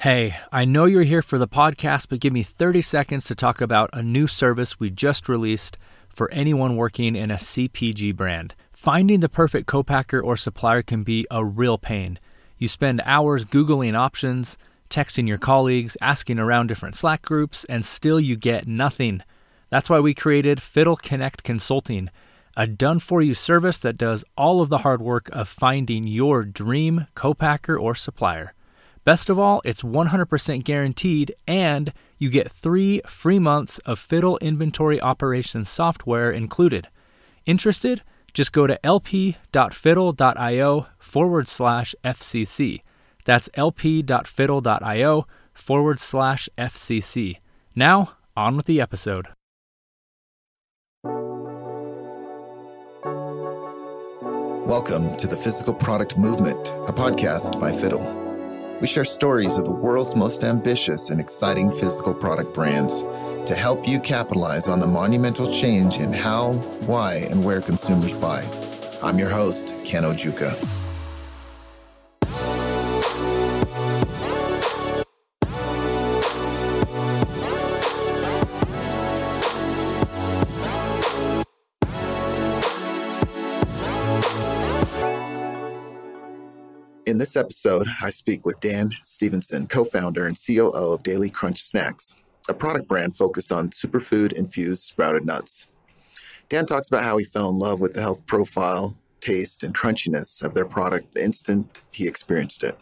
Hey, I know you're here for the podcast, but give me 30 seconds to talk about a new service we just released for anyone working in a CPG brand. Finding the perfect co-packer or supplier can be a real pain. You spend hours Googling options, texting your colleagues, asking around different Slack groups, and still you get nothing. That's why we created Fiddle Connect Consulting, a done for you service that does all of the hard work of finding your dream co-packer or supplier. Best of all, it's 100% guaranteed, and you get three free months of Fiddle inventory operations software included. Interested? Just go to lp.fiddle.io forward slash FCC. That's lp.fiddle.io forward slash FCC. Now, on with the episode. Welcome to the Physical Product Movement, a podcast by Fiddle. We share stories of the world's most ambitious and exciting physical product brands to help you capitalize on the monumental change in how, why, and where consumers buy. I'm your host, Ken Ojuka. This episode, I speak with Dan Stephenson, co founder and COO of Daily Crunch Snacks, a product brand focused on superfood infused sprouted nuts. Dan talks about how he fell in love with the health profile, taste, and crunchiness of their product the instant he experienced it.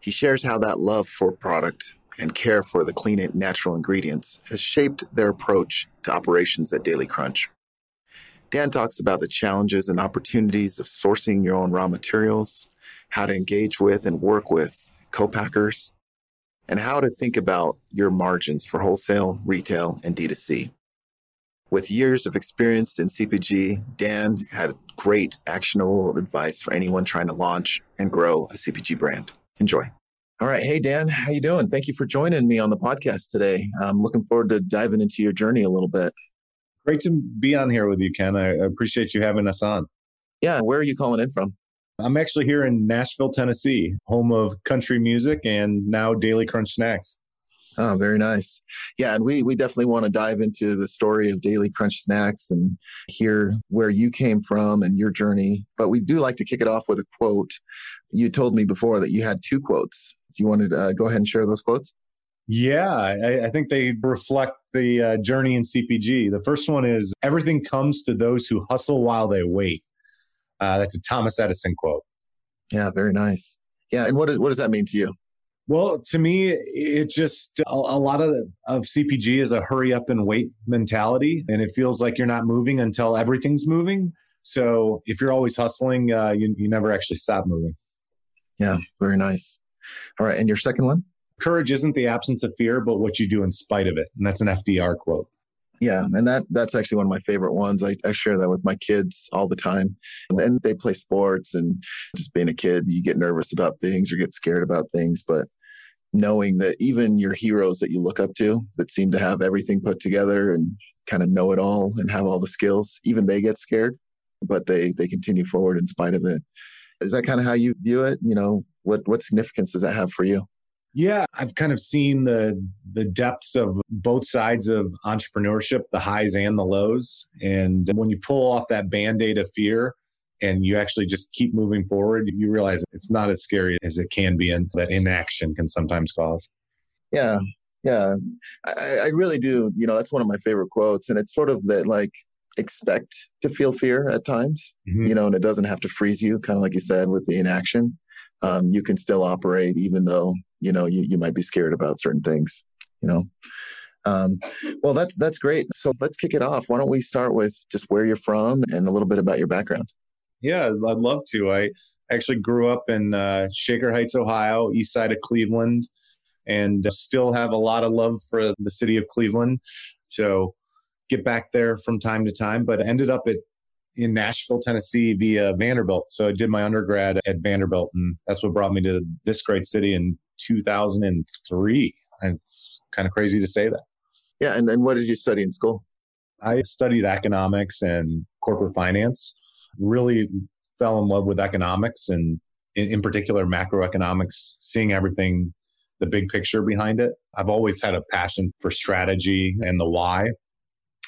He shares how that love for product and care for the clean and natural ingredients has shaped their approach to operations at Daily Crunch. Dan talks about the challenges and opportunities of sourcing your own raw materials, how to engage with and work with co-packers, and how to think about your margins for wholesale, retail, and D2C. With years of experience in CPG, Dan had great actionable advice for anyone trying to launch and grow a CPG brand. Enjoy. All right. Hey, Dan, how you doing? Thank you for joining me on the podcast today. I'm looking forward to diving into your journey a little bit. Great to be on here with you, Ken. I appreciate you having us on. Yeah. Where are you calling in from? I'm actually here in Nashville, Tennessee, home of country music and now Daily Crunch Snacks. Oh, very nice. Yeah, and we we definitely want to dive into the story of Daily Crunch Snacks and hear where you came from and your journey. But we do like to kick it off with a quote. You told me before that you had two quotes. Do you want to uh, go ahead and share those quotes? Yeah, I, I think they reflect the uh, journey in CPG. The first one is everything comes to those who hustle while they wait. Uh, that's a Thomas Edison quote. Yeah, very nice. Yeah, and what does what does that mean to you? Well, to me, it just a, a lot of of CPG is a hurry up and wait mentality, and it feels like you're not moving until everything's moving. So if you're always hustling, uh, you you never actually stop moving. Yeah, very nice. All right, and your second one? Courage isn't the absence of fear, but what you do in spite of it, and that's an FDR quote yeah and that that's actually one of my favorite ones. I, I share that with my kids all the time. And they play sports and just being a kid you get nervous about things or get scared about things. But knowing that even your heroes that you look up to that seem to have everything put together and kind of know it all and have all the skills even they get scared but they they continue forward in spite of it. Is that kind of how you view it? You know what what significance does that have for you yeah, I've kind of seen the the depths of both sides of entrepreneurship, the highs and the lows. And when you pull off that band-aid of fear and you actually just keep moving forward, you realize it's not as scary as it can be and that inaction can sometimes cause. Yeah. Yeah. I, I really do. You know, that's one of my favorite quotes. And it's sort of that like expect to feel fear at times, mm-hmm. you know, and it doesn't have to freeze you, kind of like you said with the inaction. Um, you can still operate even though you know you, you might be scared about certain things you know? Um, well that's that's great. So let's kick it off. Why don't we start with just where you're from and a little bit about your background? Yeah i'd love to. I actually grew up in uh, shaker heights ohio east side of cleveland and still have a lot of love for the city of cleveland. So get back there from time to time but ended up at in Nashville, Tennessee via Vanderbilt. So I did my undergrad at Vanderbilt, and that's what brought me to this great city in 2003. And it's kind of crazy to say that. Yeah. And, and what did you study in school? I studied economics and corporate finance. Really fell in love with economics and, in, in particular, macroeconomics, seeing everything the big picture behind it. I've always had a passion for strategy and the why.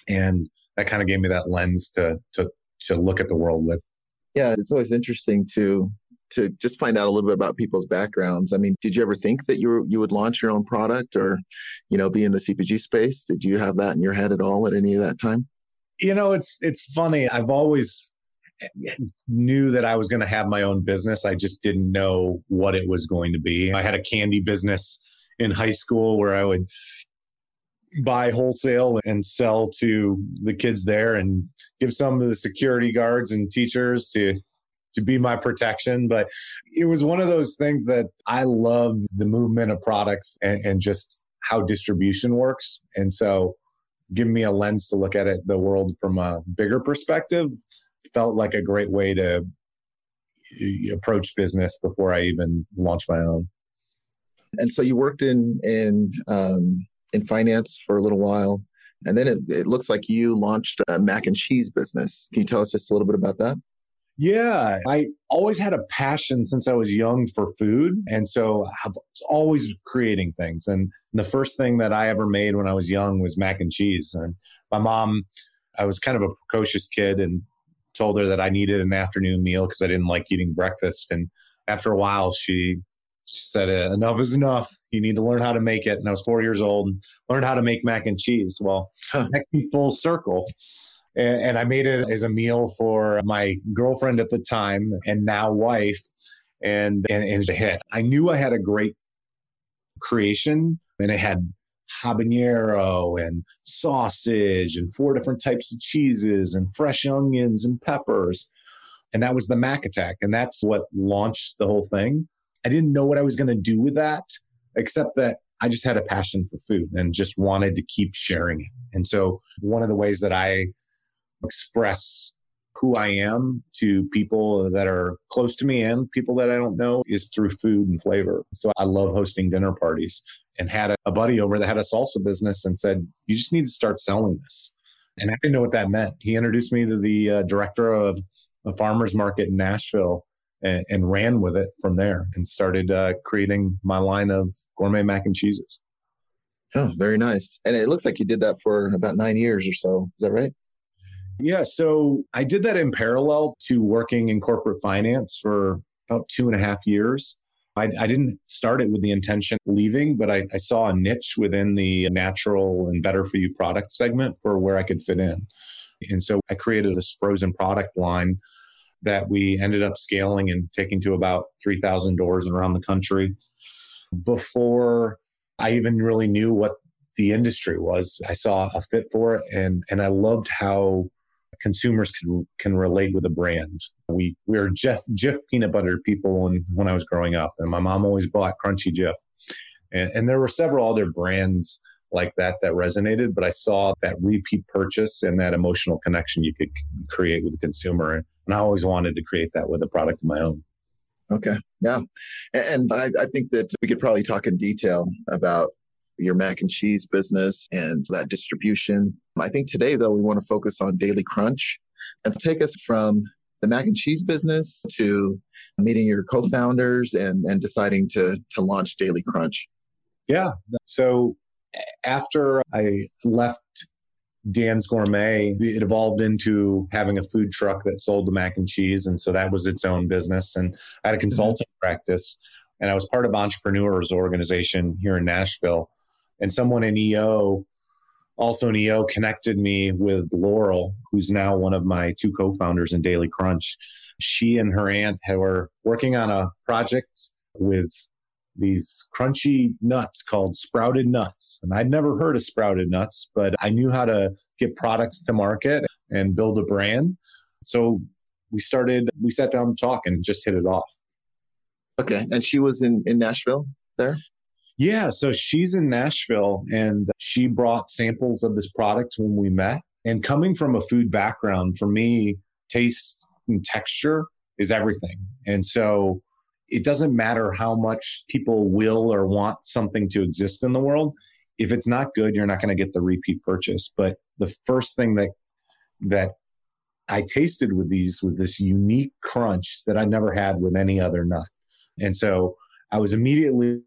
And that kind of gave me that lens to to to look at the world with. Yeah, it's always interesting to to just find out a little bit about people's backgrounds. I mean, did you ever think that you were, you would launch your own product or, you know, be in the CPG space? Did you have that in your head at all at any of that time? You know, it's it's funny. I've always eh, knew that I was going to have my own business. I just didn't know what it was going to be. I had a candy business in high school where I would buy wholesale and sell to the kids there and give some of the security guards and teachers to to be my protection but it was one of those things that i love the movement of products and, and just how distribution works and so giving me a lens to look at it the world from a bigger perspective felt like a great way to approach business before I even launched my own. And so you worked in in um, in finance for a little while, and then it, it looks like you launched a mac and cheese business. Can you tell us just a little bit about that? Yeah, I always had a passion since I was young for food. And so I've always creating things. And the first thing that I ever made when I was young was mac and cheese. And my mom, I was kind of a precocious kid and told her that I needed an afternoon meal because I didn't like eating breakfast. And after a while, she, she said, eh, Enough is enough. You need to learn how to make it. And I was four years old and learned how to make mac and cheese. Well, huh. full circle. And, and I made it as a meal for my girlfriend at the time and now wife. And, and, and it hit. I knew I had a great creation and it had habanero and sausage and four different types of cheeses and fresh onions and peppers. And that was the Mac Attack. And that's what launched the whole thing. I didn't know what I was going to do with that, except that I just had a passion for food and just wanted to keep sharing it. And so, one of the ways that I express who I am to people that are close to me and people that I don't know is through food and flavor. So I love hosting dinner parties and had a, buddy over that had a salsa business and said, You just need to start selling this. And I didn't know what that meant. He introduced me to the uh, director of a farmer's market in Nashville and, and, ran with it from there and started uh, creating my line of gourmet mac and cheeses. Oh, very nice. And it looks like you did that for about nine years or so. Is that right? Yeah. So I did that in parallel to working in corporate finance for about two and a half years. I, I didn't start it with the intention of leaving, but I, I saw a niche within the natural and better for you product segment for where I could fit in. And so I created this frozen product line that we ended up scaling and taking to about 3,000 doors around the country. Before I even really knew what the industry was, I saw a fit for it and, and I loved how consumers can can relate with a brand. We we were Jif Jif peanut butter people when when I was growing up, and my mom always bought Crunchy Jif, and, and there were several other brands like that that resonated. But I saw that repeat purchase and that emotional connection you could create with the consumer, and I always wanted to create that with a product of my own. Okay, yeah, and I, I think that we could probably talk in detail about your mac and cheese business and that distribution. I think today, though, we want to focus on Daily Crunch and take us from the mac and cheese business to meeting your co-founders and, and deciding to, to launch Daily Crunch. Yeah. So after I left Dan's Gourmet, it evolved into having a food truck that sold the mac and cheese. And so that was its own business. And I had a consulting mm-hmm. practice and I was part of Entrepreneurs Organization here in Nashville and someone in EO, also in EO, connected me with Laurel, who's now one of my two co-founders in Daily Crunch. She and her aunt were working on a project with these crunchy nuts called sprouted nuts. And I'd never heard of sprouted nuts, but I knew how to get products to market and build a brand. So we started, we sat down to talk and just hit it off. Okay. And she was in, in Nashville there? Yeah, so she's in Nashville and she brought samples of this product when we met. And coming from a food background, for me, taste and texture is everything. And so it doesn't matter how much people will or want something to exist in the world. If it's not good, you're not going to get the repeat purchase. But the first thing that that I tasted with these with this unique crunch that I never had with any other nut. And so I was immediately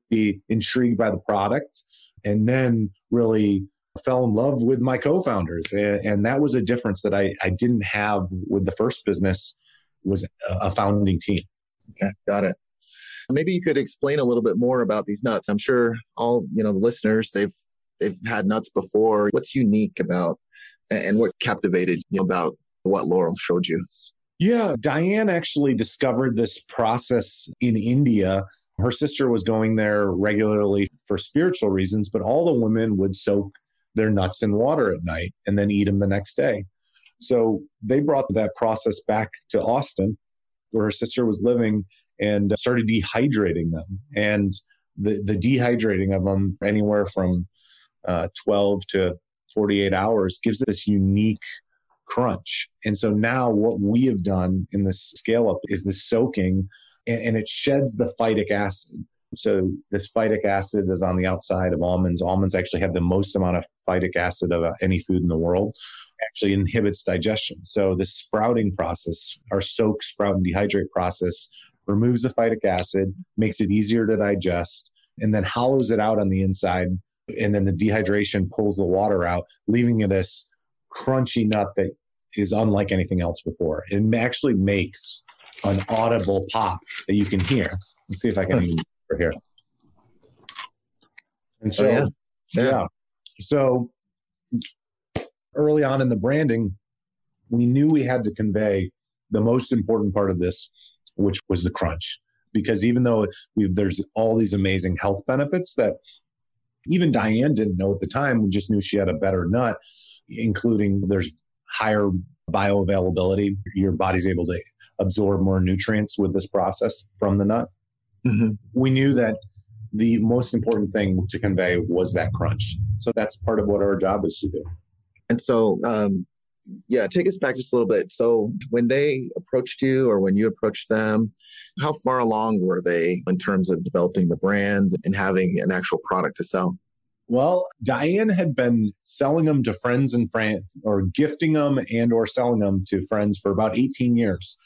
intrigued by the product and then really fell in love with my co-founders and, that was a difference that I, I didn't have with the first business was a founding team okay got it maybe you could explain a little bit more about these nuts. I'm sure all you know the listeners they've they've had nuts before. What's unique about and what captivated you about what laurel showed you? Yeah diane actually discovered this process in india. Her sister was going there regularly for spiritual reasons but all the women would soak their nuts in water at night and then eat them the next day. So they brought that process back to Austin, where her sister was living, and started dehydrating them. And the, the dehydrating of them, anywhere from uh, 12 to 48 hours, gives this unique crunch. And so now what we have done in this scale up is the soaking, and, and it sheds the phytic acid. So this phytic acid is on the outside of almonds. Almonds actually have the most amount of phytic acid of uh, any food in the world. Actually inhibits digestion. So the sprouting process, our soak, sprout, and dehydrate process, removes the phytic acid, makes it easier to digest, and then hollows it out on the inside. And then the dehydration pulls the water out, leaving it this crunchy nut that is unlike anything else before. It actually makes an audible pop that you can hear. Let's see if I can even here. And oh, so, oh, yeah. Yeah. yeah. So early on in the branding, we knew we had to convey the most important part of this, which was the crunch. Because even though there's all these amazing health benefits that even Diane didn't know at the time, we just knew she had a better nut, including there's higher bioavailability. Your body's able to absorb more nutrients with this process from the nut. Mm-hmm. We knew that the most important thing to convey was that crunch. So that's part of what our job is to do. And so, um, yeah, take us back just a little bit. So, when they approached you or when you approached them, how far along were they in terms of developing the brand and having an actual product to sell? Well, Diane had been selling them to friends and friends or gifting them and or selling them to friends for about 18 years.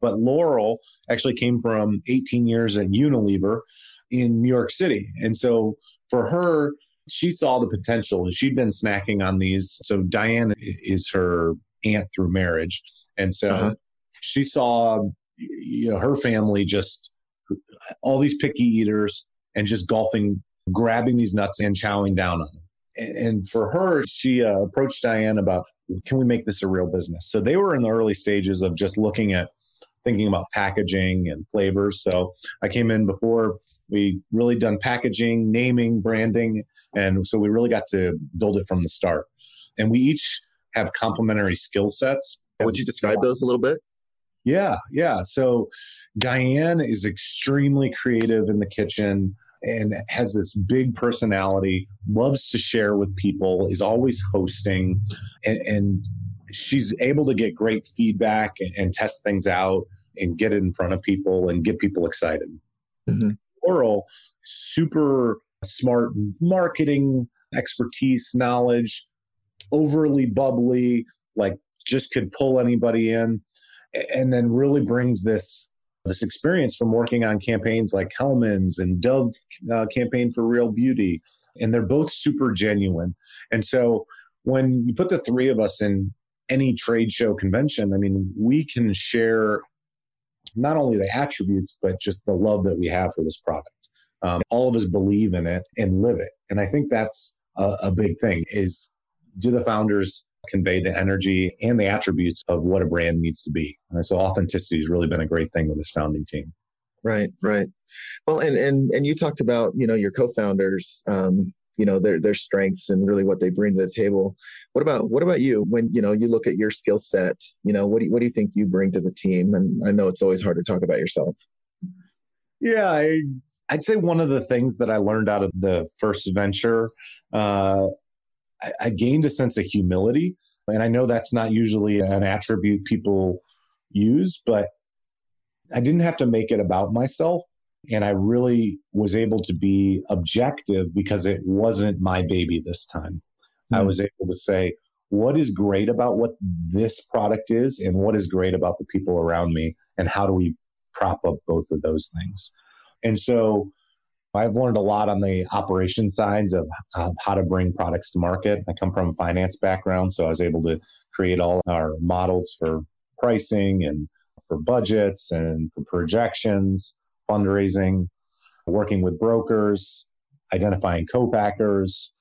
But Laurel actually came from 18 years at Unilever in New York City. And so for her, she saw the potential and she'd been snacking on these. So Diane is her aunt through marriage. And so uh-huh. she saw you know, her family just all these picky eaters and just golfing, grabbing these nuts and chowing down on them. And for her, she uh, approached Diane about, can we make this a real business? So they were in the early stages of just looking at thinking about packaging and flavors. So I came in before we really done packaging, naming, branding. And so we really got to build it from the start. And we each have complementary skill sets. Would you describe those a little bit? Yeah, yeah. So Diane is extremely creative in the kitchen and has this big personality, loves to share with people, is always hosting, and, and she's able to get great feedback and, and, test things out and get it in front of people and get people excited. Mm-hmm. Laurel, super smart marketing expertise, knowledge, overly bubbly, like just could pull anybody in, and then really brings this this experience from working on campaigns like Hellmann's and Dove uh, campaign for Real Beauty, and they're both super genuine. And so when you put the three of us in any trade show convention, I mean, we can share not only the attributes, but just the love that we have for this product. Um, all of us believe in it and live it. And I think that's a, a big thing is do the founders convey the energy and the attributes of what a brand needs to be. And so authenticity has really been a great thing with this founding team. Right, right. Well, and and and you talked about you know your co-founders um, you know their their strengths and really what they bring to the table. What about what about you? When you know you look at your skill set you know what do you, what do you think you bring to the team? And i know it's always hard to talk about yourself. Yeah I, i'd say one of the things that i learned out of the first venture uh, I, I gained a sense of humility. And i know that's not usually an attribute people use but i didn't have to make it about myself and I really was able to be objective because it wasn't my baby this time. Mm. I hmm. was able to say, what is great about what this product is, and what is great about the people around me, and how do we prop up both of those things? And so I've learned a lot on the operation sides of, of how to bring products to market. I come from a finance background, so I was able to create all our models for pricing and for budgets and for projections, fundraising, working with brokers, identifying co-packers.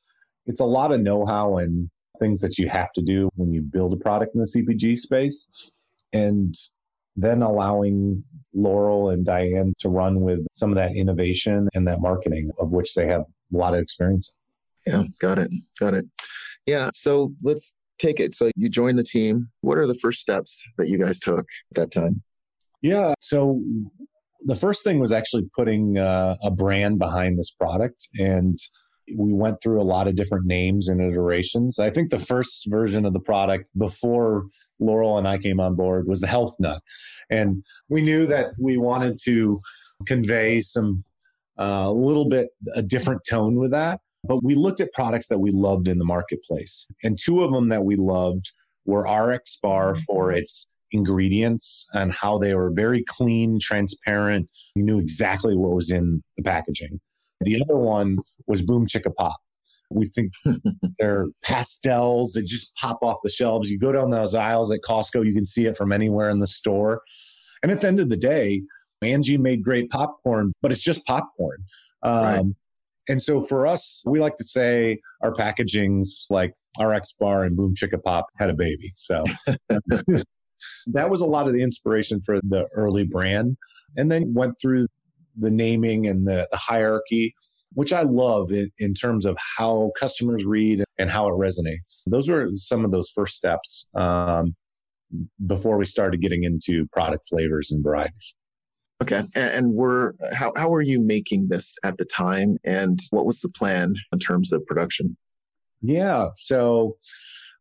It's a lot of know-how and things that you have to do when you build a product in the CPG space. And then allowing Laurel and Diane to run with some of that innovation and that marketing of which they have a lot of experience. Yeah, got it. Got it. Yeah. So let's take it. So you joined the team. What are the first steps that you guys took at that time? Yeah. So the first thing was actually putting uh, a brand behind this product. And we went through a lot of different names and iterations. I think the first version of the product before Laurel and I came on board was the Health Nut. And we knew that we wanted to convey some, a uh, little bit a different tone with that. But we looked at products that we loved in the marketplace. And two of them that we loved were RX Bar for its ingredients and how they were very clean, transparent. You knew exactly what was in the packaging. The other one was Boom Chicka Pop. We think they're pastels that just pop off the shelves. You go down those aisles at Costco, you can see it from anywhere in the store. And at the end of the day, Angie made great popcorn, but it's just popcorn. Um, right. And so for us, we like to say our packaging's like RX Bar and Boom Chicka Pop had a baby. So that was a lot of the inspiration for the early brand. And then went through the naming and the, the hierarchy, which I love in, in, terms of how customers read and how it resonates. Those were some of those first steps um, before we started getting into product flavors and varieties. Okay. And, and were how how were you making this at the time and what was the plan in terms of production? Yeah. So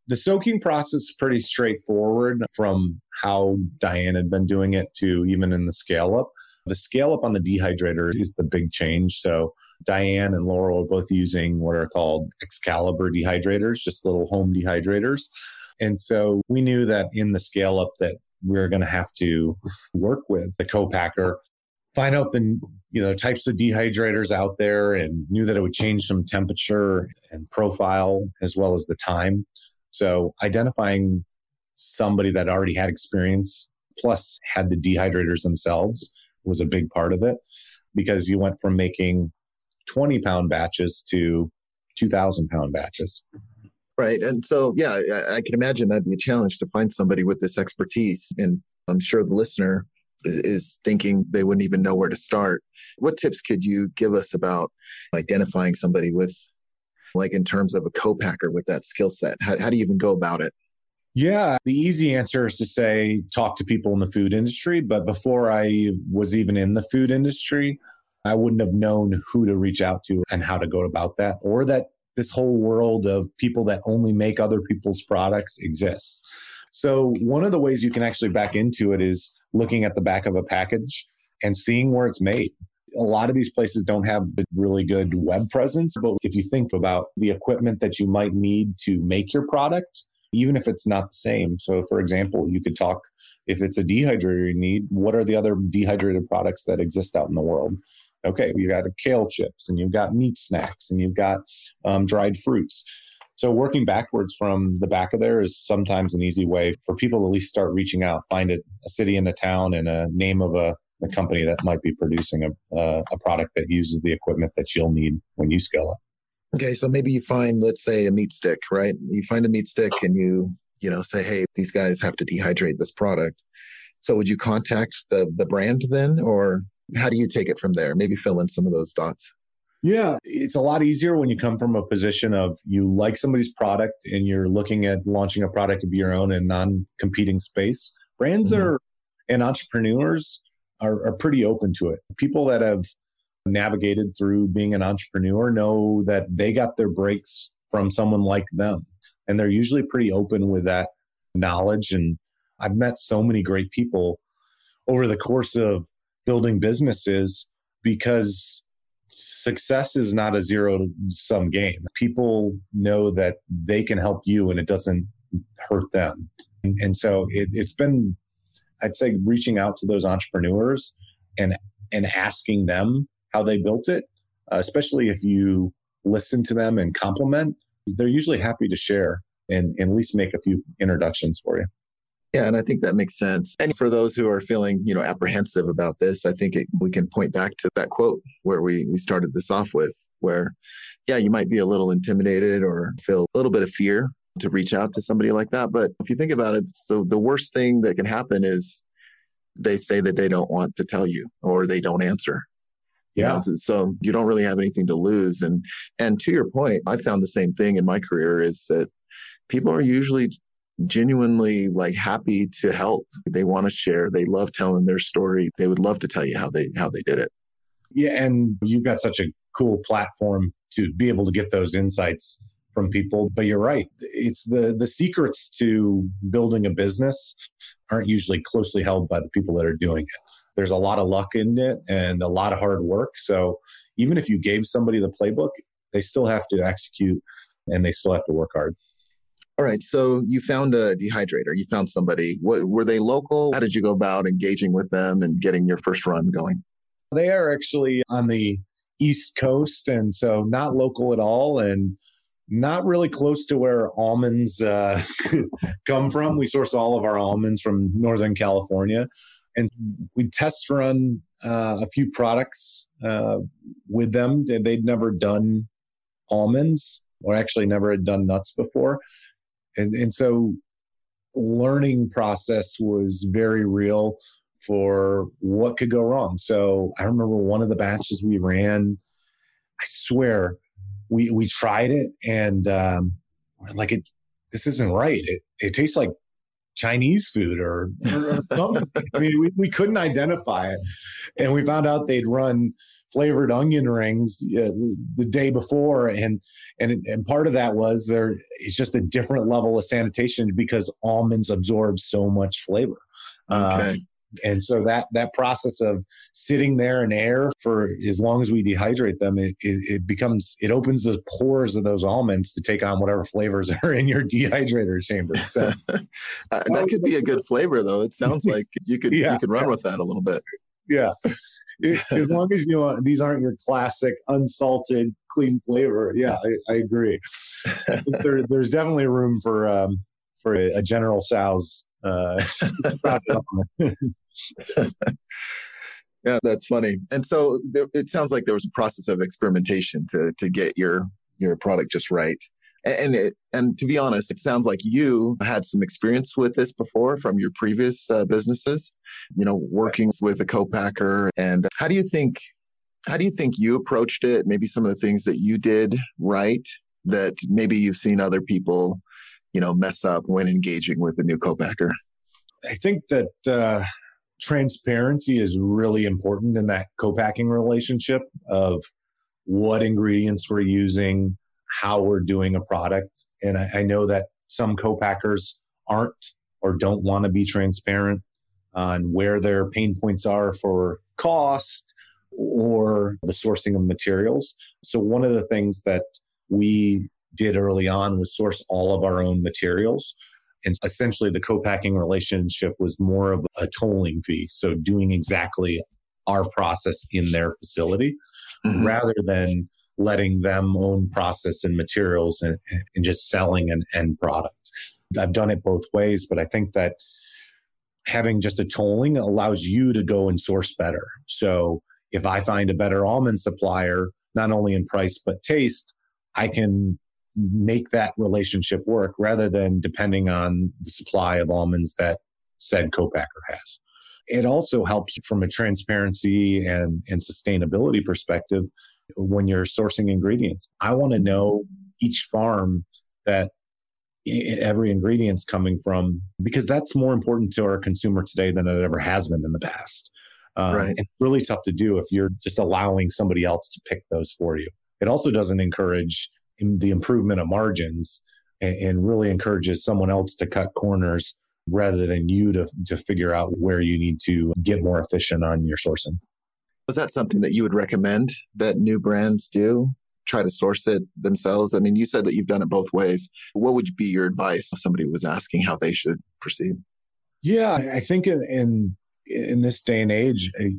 the soaking process is pretty straightforward from how Diane had been doing it to even in the scale up. The scale up on the dehydrator is the big change. So Diane and Laurel are both using what are called Excalibur dehydrators, just little home dehydrators. And so we knew that in the scale up that we are going to have to work with the co-packer, find out the you know types of dehydrators out there and knew that it would change some temperature and profile as well as the time. So identifying somebody that already had experience plus had the dehydrators themselves was a big part of it because you went from making 20 pound batches to 2000 pound batches. Right. And so, yeah, I, can imagine that'd be a challenge to find somebody with this expertise. And I'm sure the listener is thinking they wouldn't even know where to start. What tips could you give us about identifying somebody with, like, in terms of a co-packer with that skill set? How, how do you even go about it? Yeah, the easy answer is to say talk to people in the food industry. But before I was even in the food industry, I wouldn't have known who to reach out to and how to go about that, or that this whole world of people that only make other people's products exists. So, one of the ways you can actually back into it is looking at the back of a package and seeing where it's made. A lot of these places don't have the really good web presence, but if you think about the equipment that you might need to make your product, even if it's not the same. So, for example, you could talk if it's a dehydrator you need, what are the other dehydrated products that exist out in the world? Okay, you've got kale chips and you've got meat snacks and you've got um, dried fruits. So, working backwards from the back of there is sometimes an easy way for people to at least start reaching out, find a, a city and a town and a name of a, a company that might be producing a, uh, a product that uses the equipment that you'll need when you scale up. Okay, so maybe you find, let's say, a meat stick, right? You find a meat stick and you, you know, say, hey, these guys have to dehydrate this product. So would you contact the the brand then, or how do you take it from there? Maybe fill in some of those dots. Yeah, it's a lot easier when you come from a position of you like somebody's product and you're looking at launching a product of your own in non-competing space. Brands mm-hmm. are and entrepreneurs are, are pretty open to it. People that have navigated through being an entrepreneur know that they got their breaks from someone like them. And they're usually pretty open with that knowledge. And I've met so many great people over the course of building businesses because success is not a zero sum game. People know that they can help you and it doesn't hurt them. And so it, it's been, I'd say, reaching out to those entrepreneurs and and asking them how they built it uh, especially if you listen to them and compliment, they're usually happy to share and, and at least make a few introductions for you. Yeah, and I think that makes sense. And for those who are feeling, you know, apprehensive about this, I think it, we can point back to that quote where we we started this off with, where, yeah, you might be a little intimidated or feel a little bit of fear to reach out to somebody like that. But if you think about it, the the worst thing that can happen is they say that they don't want to tell you or they don't answer. Yeah. You know, so you don't really have anything to lose. And and to your point, I found the same thing in my career is that people are usually genuinely like happy to help. They want to share. They love telling their story. They would love to tell you how they how they did it. Yeah, and you've got such a cool platform to be able to get those insights from people. But you're right. It's the the secrets to building a business aren't usually closely held by the people that are doing it. There's a lot of luck in it and a lot of hard work. So even if you gave somebody the playbook, they still have to execute and they still have to work hard. All right. So you found a dehydrator. You found somebody. What, were they local? How did you go about engaging with them and getting your first run going? They are actually on the East Coast, and so not local at all, and not really close to where almonds uh, come from. We source all of our almonds from Northern California, and we test run uh, a few products uh, with them. They'd never done almonds, or actually never had done nuts before and and so learning process was very real for what could go wrong. So I remember one of the batches we ran. I swear, we we tried it and um, like it. This isn't right. It it tastes like Chinese food or, or something. I mean, we, we couldn't identify it, and we found out they'd run flavored onion rings uh, the, the, day before, and and and part of that was there. It's just a different level of sanitation because almonds absorb so much flavor. Okay. Um, and so that that process of sitting there in air for as long as we dehydrate them it, it, it, becomes it opens the pores of those almonds to take on whatever flavors are in your dehydrator chamber. So uh, that could be a good flavor though. It sounds like you could yeah, you could run with that a little bit. Yeah. As long as you know these aren't your classic unsalted clean flavor. Yeah i, I agree. There, there's definitely room for um, for a, a general Tso's uh, yeah, that's funny. And so there, it sounds like there was a process of experimentation to to get your your product just right. And it, and to be honest, it sounds like you had some experience with this before from your previous uh, businesses. You know, working with a co-packer. And how do you think how do you think you approached it? Maybe some of the things that you did right that maybe you've seen other people you know, mess up when engaging with a new co-packer? I think that uh, transparency is really important in that co-packing relationship of what ingredients we're using, how we're doing a product. And I, I know that some co-packers aren't or don't want to be transparent on where their pain points are for cost or the sourcing of materials. So one of the things that we did early on was source all of our own materials. And essentially, the co packing relationship was more of a tolling fee. So, doing exactly our process in their facility mm-hmm. rather than letting them own process and materials and, and just selling an end product. I've done it both ways, but I think that having just a tolling allows you to go and source better. So, if I find a better almond supplier, not only in price but taste, I can make that relationship work rather than depending on the supply of almonds that said co-packer has. It also helps from a transparency and, and sustainability perspective when you're sourcing ingredients. I want to know each farm that every ingredient's coming from because that's more important to our consumer today than it ever has been in the past. Um, right. It's really tough to do if you're just allowing somebody else to pick those for you. It also doesn't encourage the improvement of margins and, and really encourages someone else to cut corners rather than you to, to figure out where you need to get more efficient on your sourcing. Was that something that you would recommend that new brands do? Try to source it themselves? I mean, you said that you've done it both ways. What would be your advice if somebody was asking how they should proceed? Yeah, I think in, in, in this day and age, eh,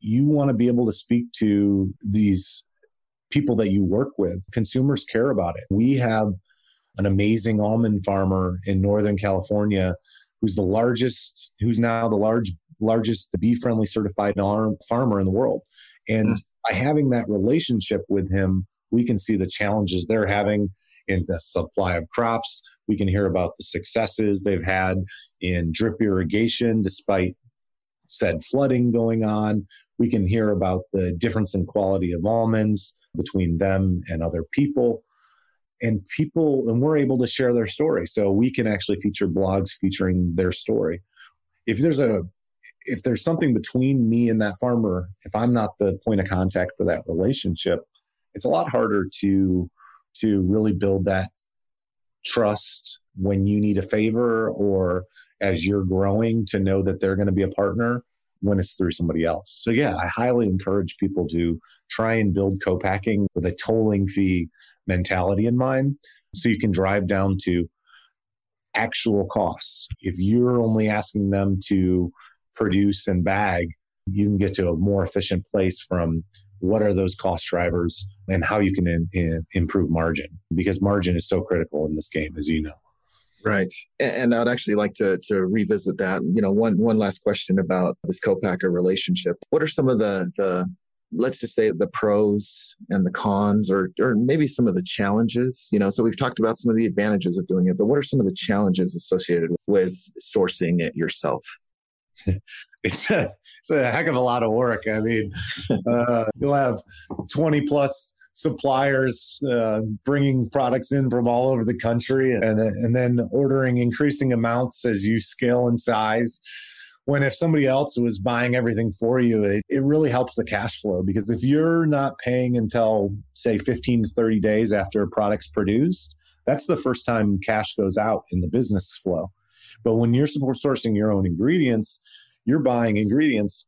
you want to be able to speak to these people that you work with. Consumers care about it. We have an amazing almond farmer in Northern California who's the largest, who's now the large, largest bee friendly certified farmer in the world. And mm. by having that relationship with him, we can see the challenges they're having in the supply of crops. We can hear about the successes they've had in drip irrigation despite said flooding going on. We can hear about the difference in quality of almonds between them and other people. And people, and we're able to share their story. So we can actually feature blogs featuring their story. If there's a if there's something between me and that farmer, if I'm not the point of contact for that relationship, it's a lot harder to to really build that trust when you need a favor or as you're growing to know that they're going to be a partner when it's through somebody else. So yeah, I highly encourage people to try and build co-packing with a tolling fee mentality in mind so you can drive down to actual costs. If you're only asking them to produce and bag, you can get to a more efficient place from what are those cost drivers and how you can in, in, improve margin because margin is so critical in this game as you know right. And i'd actually like to, to revisit that. You know one one last question about this co-packer relationship. What are some of the the let's just say the pros and the cons or or maybe some of the challenges? You know so we've talked about some of the advantages of doing it but what are some of the challenges associated with sourcing it yourself? It's a, it's a heck of a lot of work. I mean, uh, you'll have 20 plus suppliers uh, bringing products in from all over the country and, and then ordering increasing amounts as you scale in size. When if somebody else was buying everything for you it, it really helps the cash flow because if you're not paying until say 15 to 30 days after a product's produced that's the first time cash goes out in the business flow. But when you're sourcing your own ingredients, you're buying ingredients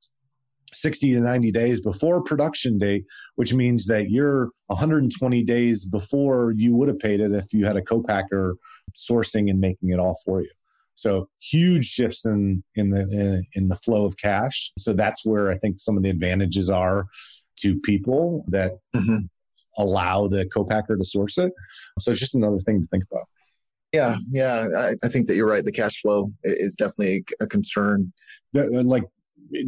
60 to 90 days before production date, which means that you're 120 days before you would have paid it if you had a co-packer sourcing and making it all for you. So huge shifts in in the in, in the flow of cash. So that's where I think some of the advantages are to people that mm-hmm. allow the co-packer to source it. So it's just another thing to think about. Yeah, yeah, I, I, think that you're right. The cash flow is definitely a concern. Uh, like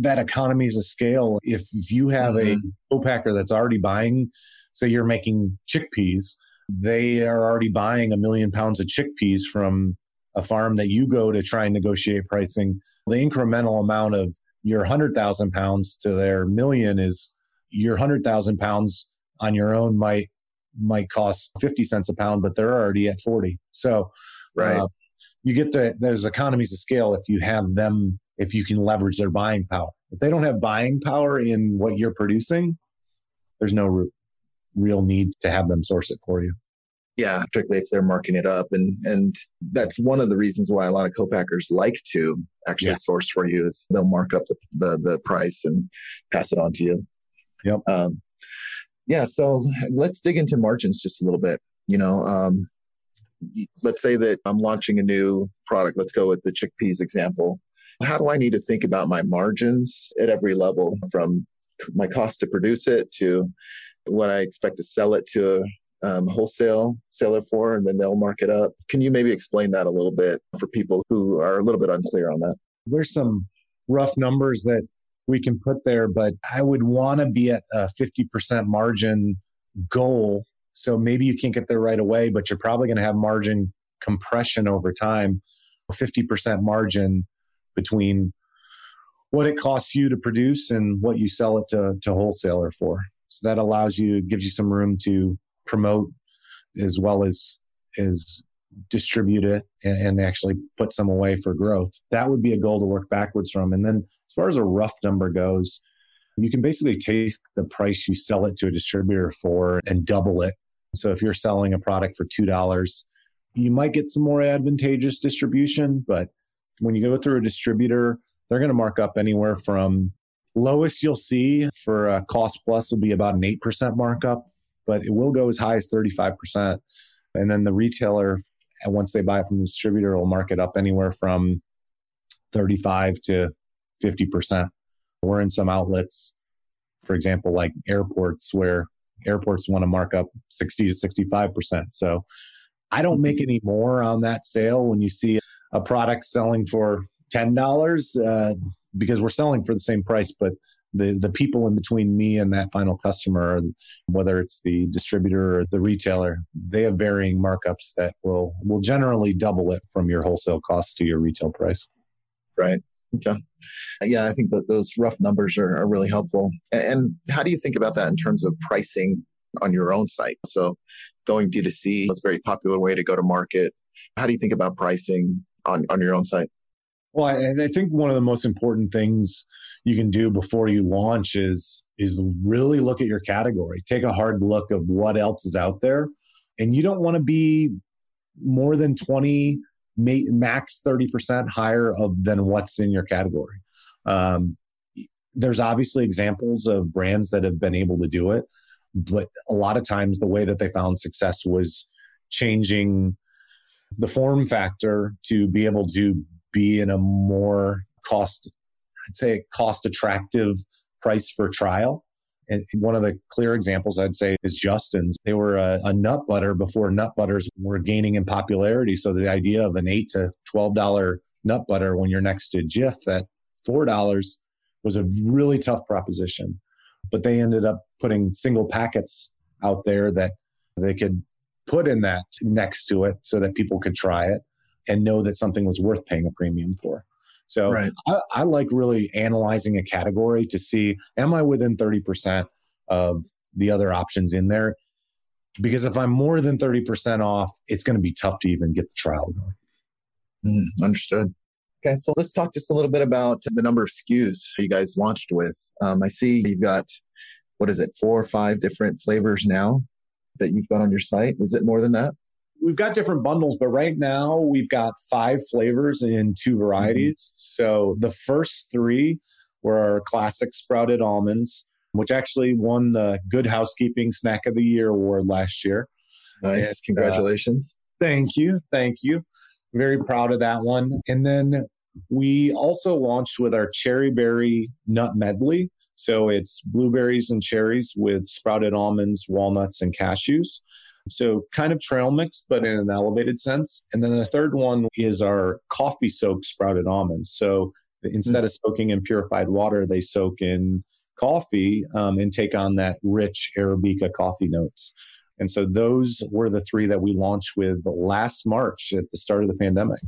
that economies of scale. If, if you have mm-hmm. a co-packer that's already buying, say you're making chickpeas, they are already buying a million pounds of chickpeas from a farm that you go to try and negotiate pricing. The incremental amount of your 100,000 pounds to their million is your 100,000 pounds on your own might might cost 50 cents a pound, but they're already at 40. So, right. Uh, you get the, there's economies of scale if you have them, if you can leverage their buying power. If they don't have buying power in what you're producing, there's no re- real need to have them source it for you. Yeah, particularly if they're marking it up. And and that's one of the reasons why a lot of co-packers like to actually yeah. source for you is they'll mark up the, the, the price and pass it on to you. Yep. Um, yeah, so let's dig into margins just a little bit. You know, um, let's say that I'm launching a new product. Let's go with the chickpeas example. How do I need to think about my margins at every level from my cost to produce it to what I expect to sell it to a um, wholesale seller for, and then they'll mark it up? Can you maybe explain that a little bit for people who are a little bit unclear on that? There's some rough numbers that we can put there, but I would want to be at a 50% margin goal. So maybe you can't get there right away, but you're probably going to have margin compression over time, 50% margin between what it costs you to produce and what you sell it to, to wholesaler for. So that allows you, gives you some room to promote as well as, as distribute it and, and actually put some away for growth. That would be a goal to work backwards from. And then as far as a rough number goes, you can basically take the price you sell it to a distributor for and double it. So if you're selling a product for $2, you might get some more advantageous distribution, but when you go through a distributor, they're going to mark up anywhere from lowest you'll see for a cost plus will be about an 8% markup, but it will go as high as 35%. And then the retailer once they buy it from the distributor, will mark it up anywhere from 35 to 50%. We're in some outlets, for example, like airports, where airports want to mark up 60 to 65%. So I don't make any more on that sale when you see a product selling for $10 uh, because we're selling for the same price, but the, the people in between me and that final customer, whether it's the distributor or the retailer, they have varying markups that will, will generally double it from your wholesale cost to your retail price. Right. Okay. Yeah, I think that those rough numbers are, are really helpful. And how do you think about that in terms of pricing on your own site? So going D2C is a very popular way to go to market. How do you think about pricing on, on your own site? Well, I, I think one of the most important things you can do before you launch is is really look at your category. Take a hard look of what else is out there. And you don't want to be more than 20 max 30% higher of than what's in your category. Um, there's obviously examples of brands that have been able to do it, but a lot of times the way that they found success was changing the form factor to be able to be in a more cost, I'd say cost attractive price for trial. And one of the clear examples I'd say is Justin's. They were a, a, nut butter before nut butters were gaining in popularity. So the idea of an eight to twelve dollar nut butter when you're next to Jif at four dollars was a really tough proposition. But they ended up putting single packets out there that they could put in that next to it so that people could try it and know that something was worth paying a premium for. So right. I, I, like really analyzing a category to see am I within 30% of the other options in there? Because if I'm more than 30% off, it's going to be tough to even get the trial going. Mm, understood. Okay, so let's talk just a little bit about the number of SKUs you guys launched with. Um, I see you've got, what is it, four or five different flavors now that you've got on your site. Is it more than that? we've got different bundles, but right now we've got five flavors in two varieties. Mm-hmm. So the first three were our classic sprouted almonds, which actually won the Good Housekeeping Snack of the Year award last year. Nice. And, Congratulations. Uh, thank you. Thank you. Very proud of that one. And then we also launched with our cherry berry nut medley. So it's blueberries and cherries with sprouted almonds, walnuts, and cashews. So kind of trail mix, but in an elevated sense. And then the third one is our coffee soaked sprouted almonds. So instead of soaking in purified water, they soak in coffee um, and take on that rich Arabica coffee notes. And so those were the three that we launched with last March at the start of the pandemic.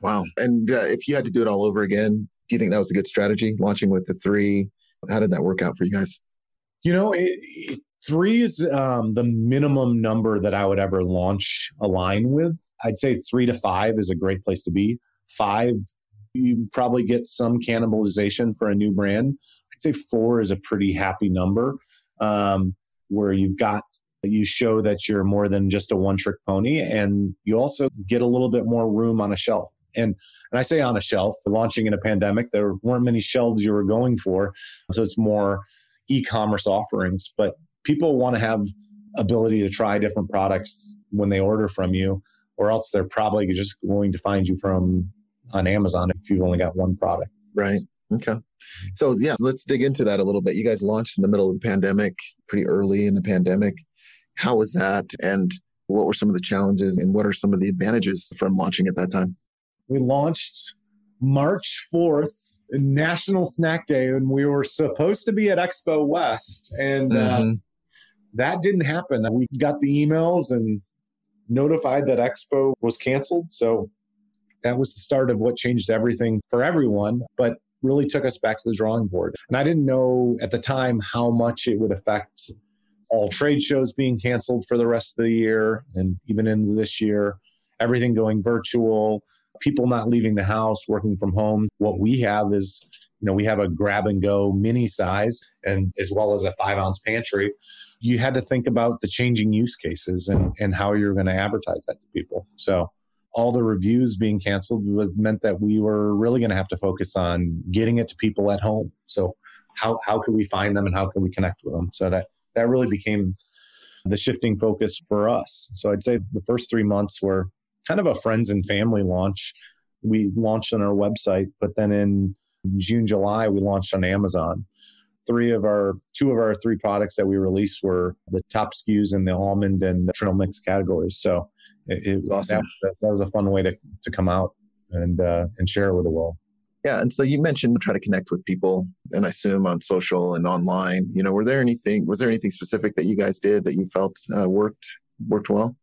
Wow. And uh, if you had to do it all over again, do you think that was a good strategy, launching with the three? How did that work out for you guys? You know, it, it, Three is um, the minimum number that I would ever launch a line with. I'd say three to five is a great place to be. Five, you probably get some cannibalization for a new brand. I'd say four is a pretty happy number um, where you've got you show that you're more than just a one trick pony and you also get a little bit more room on a shelf and and I say on a shelf for launching in a pandemic there weren't many shelves you were going for so it's more e-commerce offerings but people want to have ability to try different products when they order from you or else they're probably just going to find you from on Amazon if you've only got one product. Right. Okay. So yeah, let's dig into that a little bit. You guys launched in the middle of the pandemic, pretty early in the pandemic. How was that? And what were some of the challenges and what are some of the advantages from launching at that time? We launched March 4th, National Snack Day, and we were supposed to be at Expo West. And uh, mm-hmm. uh, that didn't happen. We got the emails and notified that Expo was canceled. So that was the start of what changed everything for everyone, but really took us back to the drawing board. And I didn't know at the time how much it would affect all trade shows being canceled for the rest of the year and even into this year, everything going virtual, people not leaving the house, working from home. What we have is you know, we have a grab and go mini size and as well as a five ounce pantry. You had to think about the changing use cases and, and how you're going to advertise that to people. So all the reviews being canceled was meant that we were really going to have to focus on getting it to people at home. So how, how could we find them and how can we connect with them? So that, that really became the shifting focus for us. So I'd say the first three months were kind of a friends and family launch. We launched on our website, but then in June, July, we launched on Amazon. three of our two of our three products that we released were the top SKUs in the almond and the trail mix categories. So it, it awesome. that, that, was a fun way to to come out and uh, and share it with the world. Yeah, and so you mentioned try to connect with people, and I assume on social and online. You know, were there anything? Was there anything specific that you guys did that you felt uh, worked worked well?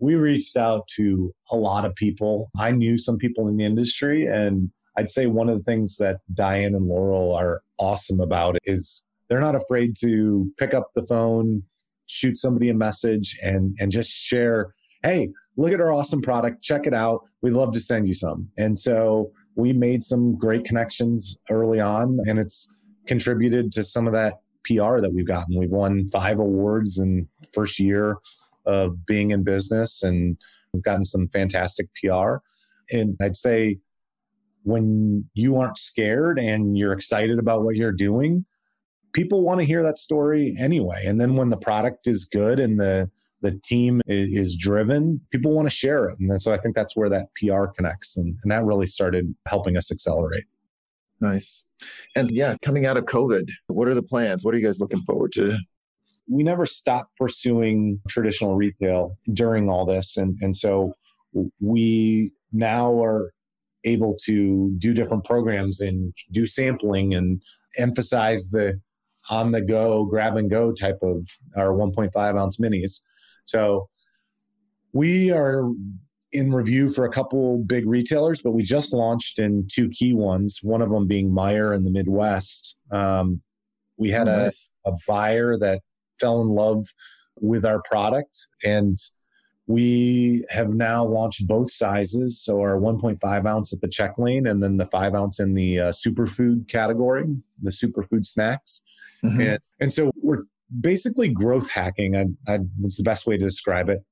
We reached out to a lot of people. I knew some people in the industry, and I'd say one of the things that Diane and Laurel are awesome about is they're not afraid to pick up the phone, shoot somebody a message, and and just share. Hey, look at our awesome product. Check it out. We'd love to send you some. And so we made some great connections early on, and it's contributed to some of that PR that we've gotten. We've won five awards in first year of being in business, and we've gotten some fantastic PR. And I'd say when you aren't scared and you're excited about what you're doing, people want to hear that story anyway. And then when the product is good and the the team is driven, people want to share it. And so I think that's where that PR connects. And, and that really started helping us accelerate. Nice. And yeah, coming out of COVID, what are the plans? What are you guys looking forward to? We never stopped pursuing traditional retail during all this. And, and so we now are able to do different programs and do sampling and emphasize the on the go, grab and go type of our 1.5 ounce minis. So we are in review for a couple big retailers, but we just launched in two key ones, one of them being Meijer in the Midwest. Um, we had a, a buyer that fell in love with our product and we have now launched both sizes. So our 1.5 ounce at the check lane and then the five ounce in the uh, superfood category, the superfood snacks. Mm-hmm. And, and so we're basically growth hacking. I, I, that's the best way to describe it.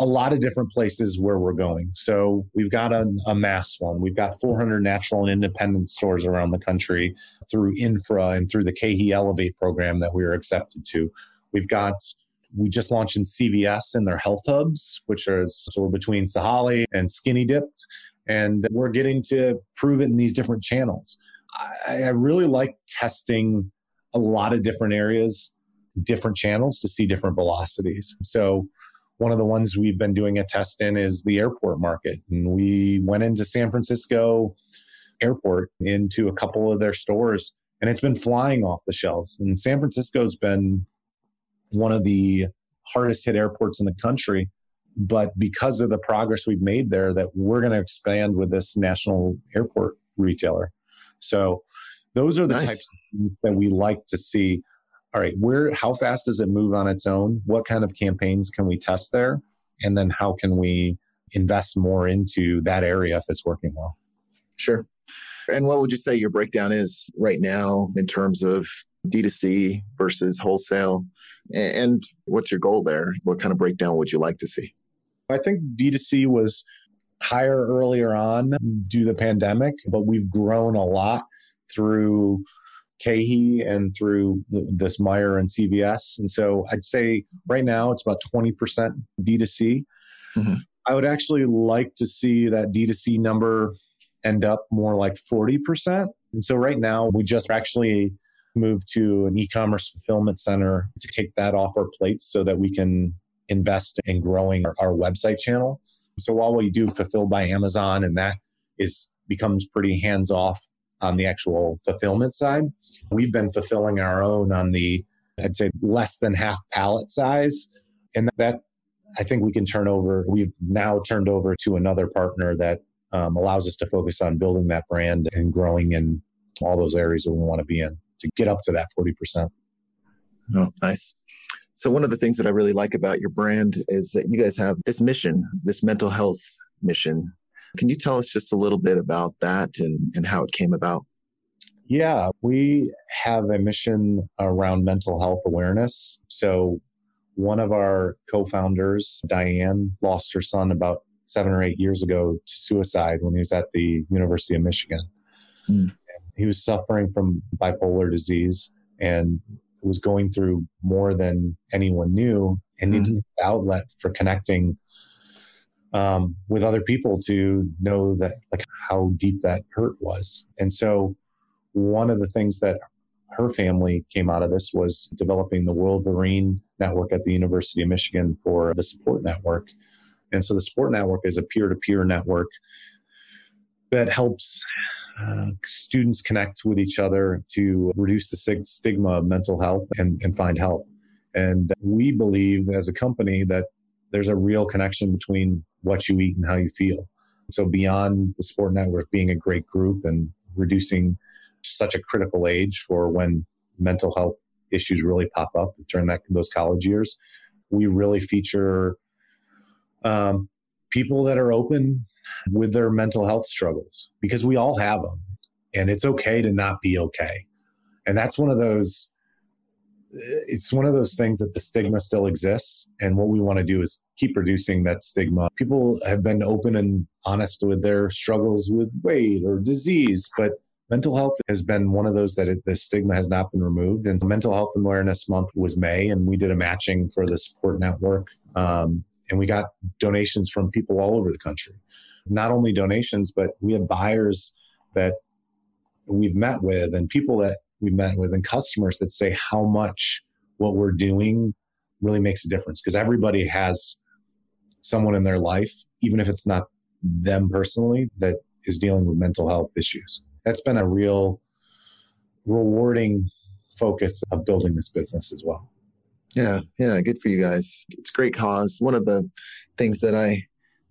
A lot of different places where we're going. So we've got a, a mass one. We've got 400 natural and independent stores around the country through Infra and through the KeHE Elevate program that we are accepted to. We've got we just launched in CVS in their health hubs, which are so we're between Sahale and Skinny Dipped, and we're getting to prove it in these different channels. I, I really like testing a lot of different areas different channels to see different velocities. So one of the ones we've been doing a test in is the airport market. And we went into San Francisco airport into a couple of their stores and it's been flying off the shelves. And San Francisco's been one of the hardest hit airports in the country. But because of the progress we've made there, that we're going to expand with this national airport retailer. So those are the nice. types that we like to see all right, where how fast does it move on its own? What kind of campaigns can we test there? And then how can we invest more into that area if it's working well? Sure. And what would you say your breakdown is right now in terms of D2C versus wholesale? And what's your goal there? What kind of breakdown would you like to see? I think D2C was higher earlier on due to the pandemic, but we've grown a lot through KeHE and through the, this Meijer and CVS. And so I'd say right now it's about 20% D2C. Mm-hmm. I would actually like to see that D2C number end up more like 40%. And so right now we just actually moved to an e-commerce fulfillment center to take that off our plates so that we can invest in growing our, our website channel. So while we do fulfill by Amazon and that is becomes pretty hands off on the actual fulfillment side. We've been fulfilling our own on the, I'd say, less than half pallet size. And that I think we can turn over, we've now turned over to another partner that um, allows us to focus on building that brand and growing in all those areas that we want to be in to get up to that 40%. Oh, nice. So, one of the things that I really like about your brand is that you guys have this mission, this mental health mission can you tell us just a little bit about that and, and how it came about? Yeah, we have a mission around mental health awareness. So, one of our co founders, Diane, lost her son about seven or eight years ago to suicide when he was at the University of Michigan. Mm. He was suffering from bipolar disease and was going through more than anyone knew and needed mm-hmm. an outlet for connecting um, with other people to know that like how deep that hurt was. And so one of the things that her family came out of this was developing the Wolverine network at the University of Michigan for the support network. And so the support network is a peer to peer network that helps uh, students connect with each other to reduce the stigma of mental health and, and find help. And we believe as a company that there's a real connection between what you eat and how you feel. So beyond the support network being a great group and reducing such a critical age for when mental health issues really pop up during that those college years. We really feature um, people that are open with their mental health struggles because we all have them, and it's okay to not be okay. And that's one of those. It's one of those things that the stigma still exists, and what we want to do is keep reducing that stigma. People have been open and honest with their struggles with weight or disease, but mental health has been one of those that it, the stigma has not been removed. And Mental Health Awareness Month was May, and we did a matching for the support network. Um, and we got donations from people all over the country. Not only donations, but we had buyers that we've met with and people that we've met with and customers that say how much what we're doing really makes a difference because everybody has someone in their life, even if it's not them personally, that is dealing with mental health issues that's been a real rewarding focus of building this business as well. Yeah, yeah, good for you guys. It's a great cause. One of the things that I,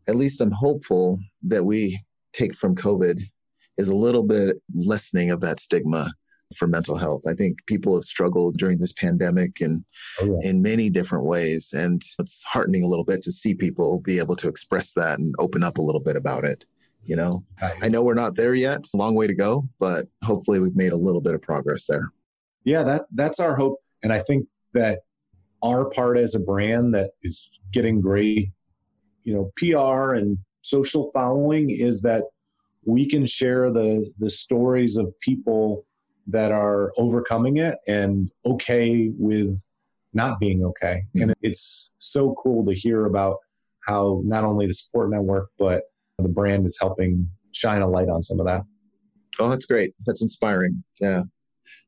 at least I'm hopeful that we take from COVID is a little bit lessening of that stigma for mental health. I think people have struggled during this pandemic and oh, yeah. in many different ways. And it's heartening a little bit to see people be able to express that and open up a little bit about it you know i know we're not there yet long way to go but hopefully we've made a little bit of progress there yeah that that's our hope and i think that our part as a brand that is getting great you know pr and social following is that we can share the the stories of people that are overcoming it and okay with not being okay mm-hmm. and it's so cool to hear about how not only the support network but the brand is helping shine a light on some of that. Oh, that's great. That's inspiring. Yeah.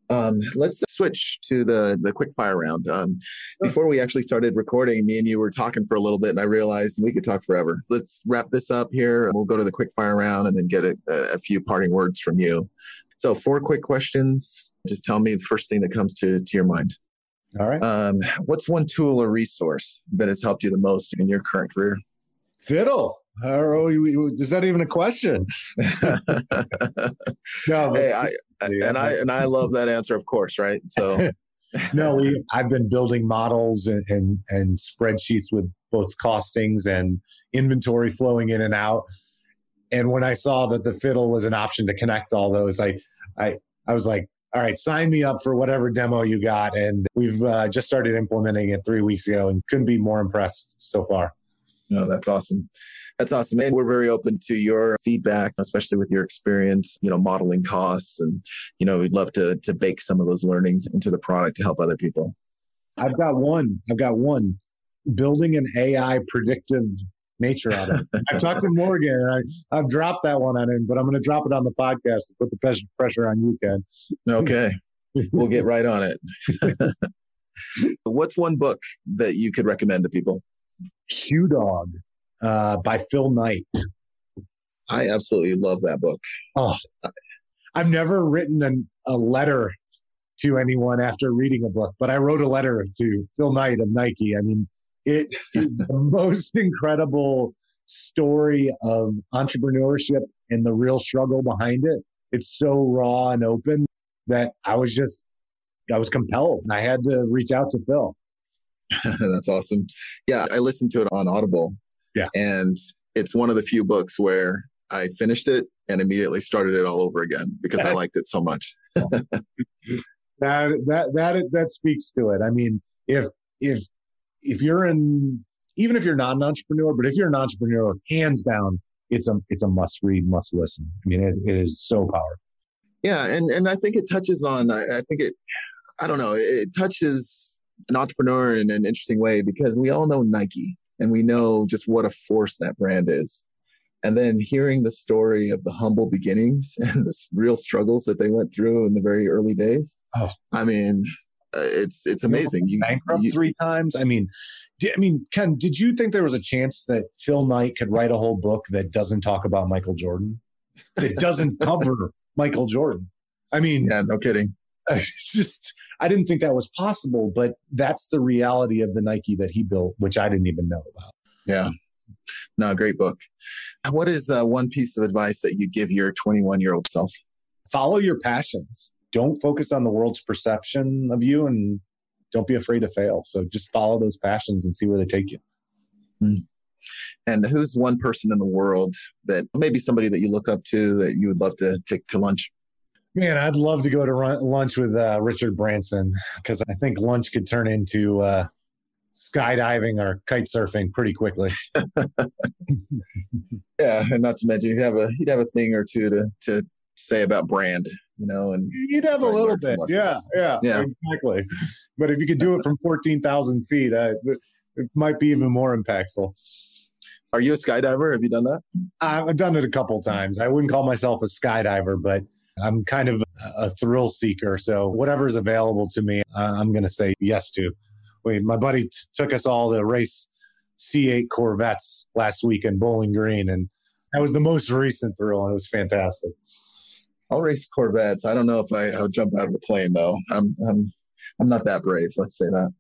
Um, let's switch to the the quick fire round. Um, before we actually started recording, me and you were talking for a little bit, and I realized we could talk forever. Let's wrap this up here. We'll go to the quick fire round and then get a, a few parting words from you. So, four quick questions. Just tell me the first thing that comes to to your mind. All right. Um, what's one tool or resource that has helped you the most in your current career? Fiddle. How is that even a question? no, hey, I, and I and I love that answer, of course, right? So, no, we I've been building models and, and and spreadsheets with both costings and inventory flowing in and out. And when I saw that the fiddle was an option to connect all those, I I I was like, all right, sign me up for whatever demo you got. And we've uh, just started implementing it three weeks ago, and couldn't be more impressed so far. No, that's awesome. That's awesome. And we're very open to your feedback, especially with your experience, you know, modeling costs. And, you know, we'd love to, to bake some of those learnings into the product to help other people. I've got one. I've got one. Building an AI predictive nature out of it. I've talked to Morgan and I, I've dropped that one on him, but I'm going to drop it on the podcast to put the pressure on you, Ken. Okay. we'll get right on it. What's one book that you could recommend to people? Shoe Dog uh, by Phil Knight. I absolutely love that book. Oh, I've never written an, a letter to anyone after reading a book, but I wrote a letter to Phil Knight of Nike. I mean, it is the most incredible story of entrepreneurship and the real struggle behind it. It's so raw and open that I was just, I was compelled. I had to reach out to Phil. That's awesome. Yeah, I listened to it on Audible. Yeah. And it's one of the few books where I finished it and immediately started it all over again because I liked it so much. that that that that speaks to it. I mean, if if if you're in even if you're not an entrepreneur, but if you're an entrepreneur, hands down, it's a it's a must read, must listen. I mean, it, it is so powerful. Yeah, and and I think it touches on. I, I think it. I don't know. It, it touches an entrepreneur in an interesting way because we all know Nike and we know just what a force that brand is. And then hearing the story of the humble beginnings and the real struggles that they went through in the very early days. Oh. I mean, uh, it's it's amazing. You, bankrupt you, three times. I mean, did, I mean, Ken, did you think there was a chance that Phil Knight could write a whole book that doesn't talk about Michael Jordan? That doesn't cover Michael Jordan? I mean, yeah, no kidding. just I didn't think that was possible, but that's the reality of the Nike that he built, which I didn't even know about. Yeah. No, great book. What is uh, one piece of advice that you give your 21 year old self? Follow your passions. Don't focus on the world's perception of you and don't be afraid to fail. So just follow those passions and see where they take you. Mm. And who's one person in the world that maybe somebody that you look up to that you would love to take to lunch? Man, I'd love to go to run, lunch with uh, Richard Branson because I think lunch could turn into uh, skydiving or kite surfing pretty quickly. yeah, and not to mention you have a you'd have a thing or two to to say about brand, you know, and you'd have a little bit. Yeah, yeah, yeah, exactly. But if you could do it from fourteen thousand feet, uh, it might be even more impactful. Are you a skydiver? Have you done that? I've done it a couple times. I wouldn't call myself a skydiver, but I'm kind of a thrill seeker. So whatever's available to me, I'm going to say yes to. Wait, my buddy t- took us all to race C8 Corvettes last week in Bowling Green, and that was the most recent thrill, and it was fantastic. I'll race Corvettes. I don't know if I, I'll jump out of a plane though. I'm I'm I'm not that brave. Let's say that.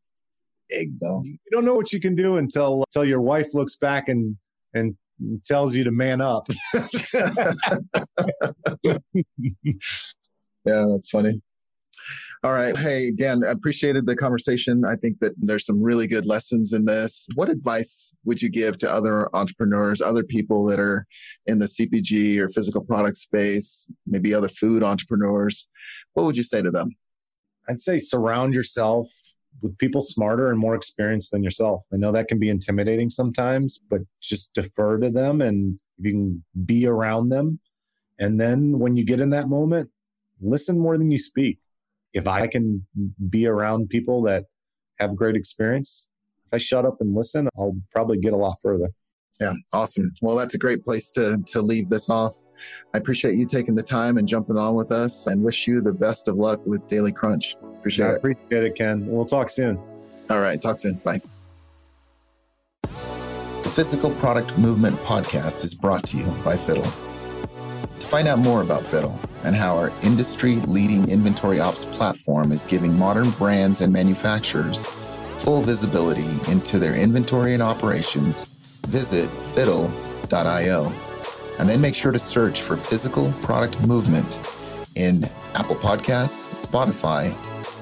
Egg though. You don't know what you can do until uh, until your wife looks back and and tells you to man up. yeah, that's funny. All right. Hey, Dan, I appreciated the conversation. I think that there's some really good lessons in this. What advice would you give to other entrepreneurs, other people that are in the CPG or physical product space, maybe other food entrepreneurs? What would you say to them? I'd say surround yourself with people smarter and more experienced than yourself. I know that can be intimidating sometimes, but just defer to them and if you can be around them. And then when you get in that moment, listen more than you speak. If I can be around people that have great experience, if I shut up and listen, I'll probably get a lot further. Yeah, awesome. Well, that's a great place to to leave this off. I appreciate you taking the time and jumping on with us and wish you the best of luck with Daily Crunch. Appreciate I it. Appreciate it, Ken. We'll talk soon. All right. Talk soon. Bye. The Physical Product Movement podcast is brought to you by Fiddle. To find out more about Fiddle and how our industry leading inventory ops platform is giving modern brands and manufacturers full visibility into their inventory and operations, visit fiddle.io and then make sure to search for Physical Product Movement in Apple Podcasts, Spotify,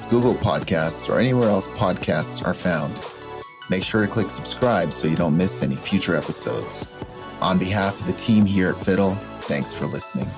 Google Podcasts, or anywhere else podcasts are found. Make sure to click subscribe so you don't miss any future episodes. On behalf of the team here at Fiddle, thanks for listening.